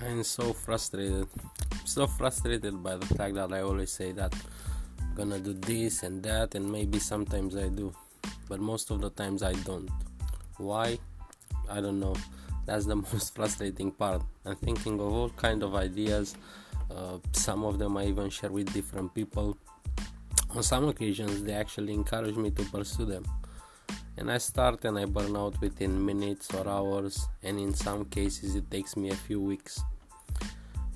I'm so frustrated. So frustrated by the fact that I always say that I'm gonna do this and that, and maybe sometimes I do, but most of the times I don't. Why? I don't know. That's the most frustrating part. I'm thinking of all kind of ideas. Uh, some of them I even share with different people. On some occasions, they actually encourage me to pursue them and I start and I burn out within minutes or hours, and in some cases, it takes me a few weeks.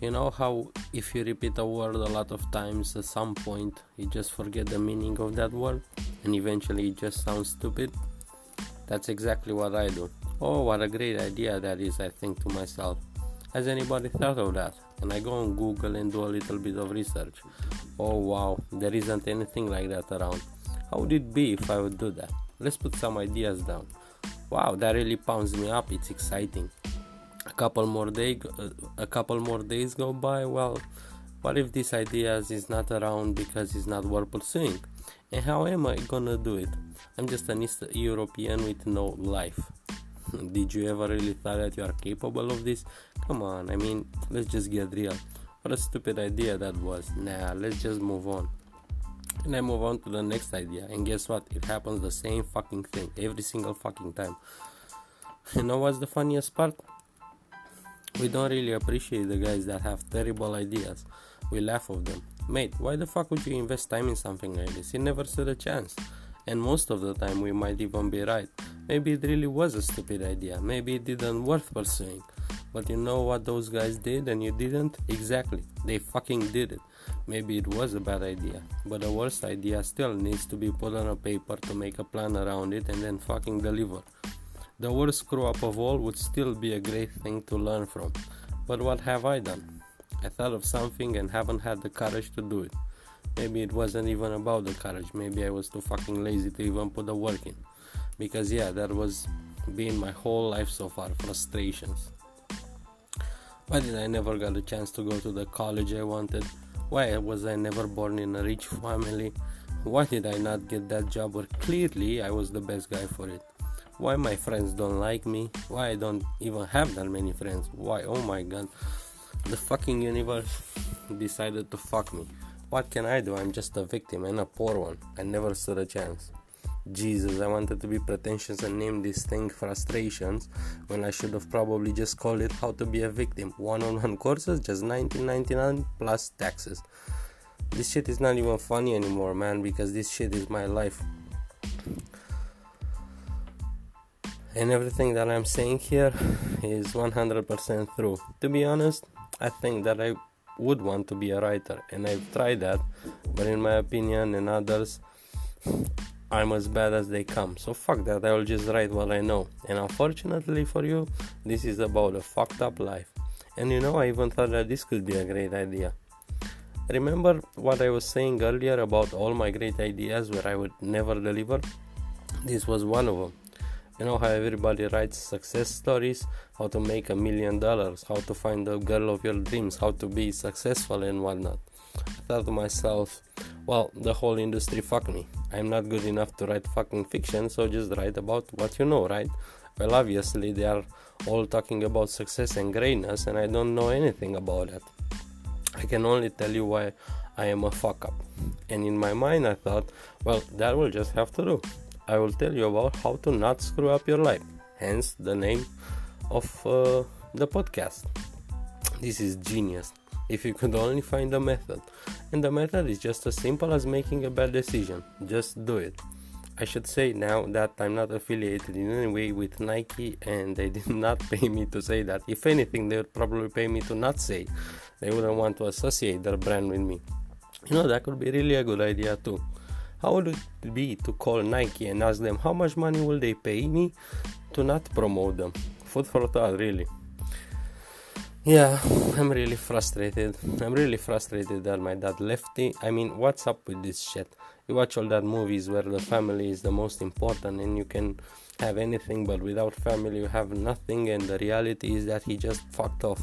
You know how if you repeat a word a lot of times, at some point you just forget the meaning of that word, and eventually it just sounds stupid? That's exactly what I do. Oh, what a great idea that is, I think to myself. Has anybody thought of that? And I go on Google and do a little bit of research. Oh wow, there isn't anything like that around. How would it be if I would do that? Let's put some ideas down. Wow that really pounds me up. It's exciting. A couple more day uh, a couple more days go by. Well what if this ideas is not around because it's not worth pursuing? And how am i gonna do it? I'm just an east european with no life. Did you ever really thought that you are capable of this? Come on i mean let's just get real. What a stupid idea that was. Nah let's just move on and I move on to the next idea. And guess what? It happens the same fucking thing every single fucking time. You know what's the funniest part? We don't really appreciate the guys that have terrible ideas. We laugh of them. Mate, why the fuck would you invest time in something like this? You never stood a chance. And most of the time, we might even be right. Maybe it really was a stupid idea. Maybe it didn't worth pursuing. But you know what those guys did and you didn't? Exactly. They fucking did it. Maybe it was a bad idea, but the worst idea still needs to be put on a paper to make a plan around it and then fucking deliver. The worst screw up of all would still be a great thing to learn from. But what have I done? I thought of something and haven't had the courage to do it. Maybe it wasn't even about the courage, maybe I was too fucking lazy to even put the work in. Because yeah, that was been my whole life so far frustrations. Why did I never get a chance to go to the college I wanted? Why was I never born in a rich family? Why did I not get that job where clearly I was the best guy for it? Why my friends don't like me? Why I don't even have that many friends? Why? Oh my god. The fucking universe decided to fuck me. What can I do? I'm just a victim and a poor one. I never stood a chance. Jesus, I wanted to be pretentious and name this thing frustrations when I should have probably just called it how to be a victim. One on one courses, just 1999 plus taxes. This shit is not even funny anymore, man, because this shit is my life. And everything that I'm saying here is 100% true. To be honest, I think that I would want to be a writer, and I've tried that, but in my opinion and others, I'm as bad as they come. So fuck that, I will just write what I know. And unfortunately for you, this is about a fucked up life. And you know, I even thought that this could be a great idea. Remember what I was saying earlier about all my great ideas where I would never deliver? This was one of them. You know how everybody writes success stories, how to make a million dollars, how to find the girl of your dreams, how to be successful and whatnot. I thought to myself, well, the whole industry fuck me. I'm not good enough to write fucking fiction, so just write about what you know, right? Well, obviously, they are all talking about success and greatness, and I don't know anything about it. I can only tell you why I am a fuck up. And in my mind, I thought, well, that will just have to do. I will tell you about how to not screw up your life. Hence the name of uh, the podcast. This is genius if you could only find a method. And the method is just as simple as making a bad decision. Just do it. I should say now that I'm not affiliated in any way with Nike and they did not pay me to say that. If anything, they would probably pay me to not say. They wouldn't want to associate their brand with me. You know, that could be really a good idea too. How would it be to call Nike and ask them how much money will they pay me to not promote them? Food for thought, really. Yeah, I'm really frustrated. I'm really frustrated that my dad left me. I mean, what's up with this shit? You watch all that movies where the family is the most important and you can have anything, but without family you have nothing, and the reality is that he just fucked off.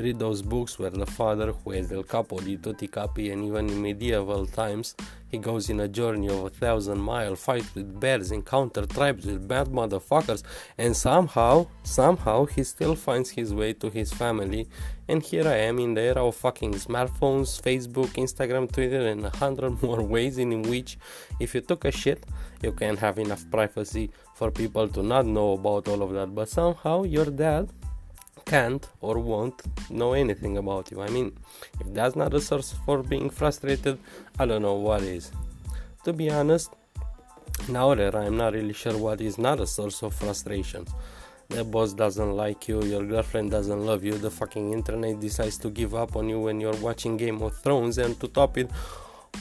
Read those books where the father, who is El Capo di tutti capi, and even in medieval times, he goes in a journey of a thousand miles, fights with bears, encounter tribes with bad motherfuckers, and somehow, somehow, he still finds his way to his family. And here I am in the era of fucking smartphones, Facebook, Instagram, Twitter, and a hundred more ways in which, if you took a shit, you can have enough privacy for people to not know about all of that. But somehow, your dad can't or won't know anything about you. I mean, if that's not a source for being frustrated, I don't know what is. To be honest, now that I'm not really sure what is not a source of frustration. The boss doesn't like you, your girlfriend doesn't love you, the fucking internet decides to give up on you when you're watching Game of Thrones, and to top it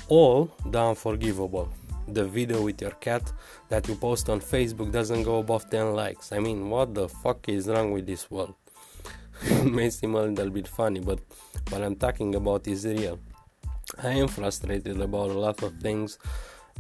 all, the unforgivable. The video with your cat that you post on Facebook doesn't go above 10 likes. I mean, what the fuck is wrong with this world? may seem a little bit funny, but what I'm talking about is real. I am frustrated about a lot of things,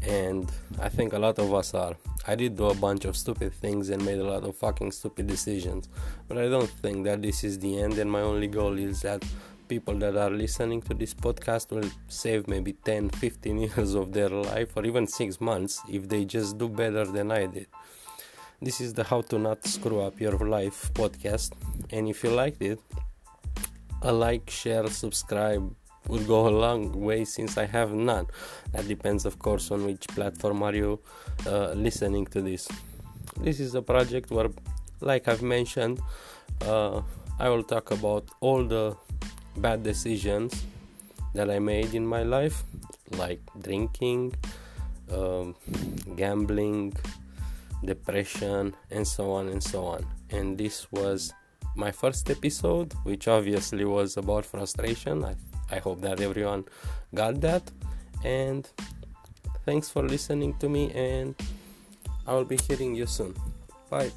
and I think a lot of us are. I did do a bunch of stupid things and made a lot of fucking stupid decisions, but I don't think that this is the end, and my only goal is that people that are listening to this podcast will save maybe 10 15 years of their life or even 6 months if they just do better than I did. This is the How to Not Screw Up Your Life podcast. And if you liked it, a like, share, subscribe would go a long way since I have none. That depends, of course, on which platform are you uh, listening to this. This is a project where, like I've mentioned, uh, I will talk about all the bad decisions that I made in my life, like drinking, um, gambling, depression, and so on and so on. And this was my first episode, which obviously was about frustration. I, I hope that everyone got that. And thanks for listening to me, and I will be hearing you soon. Bye.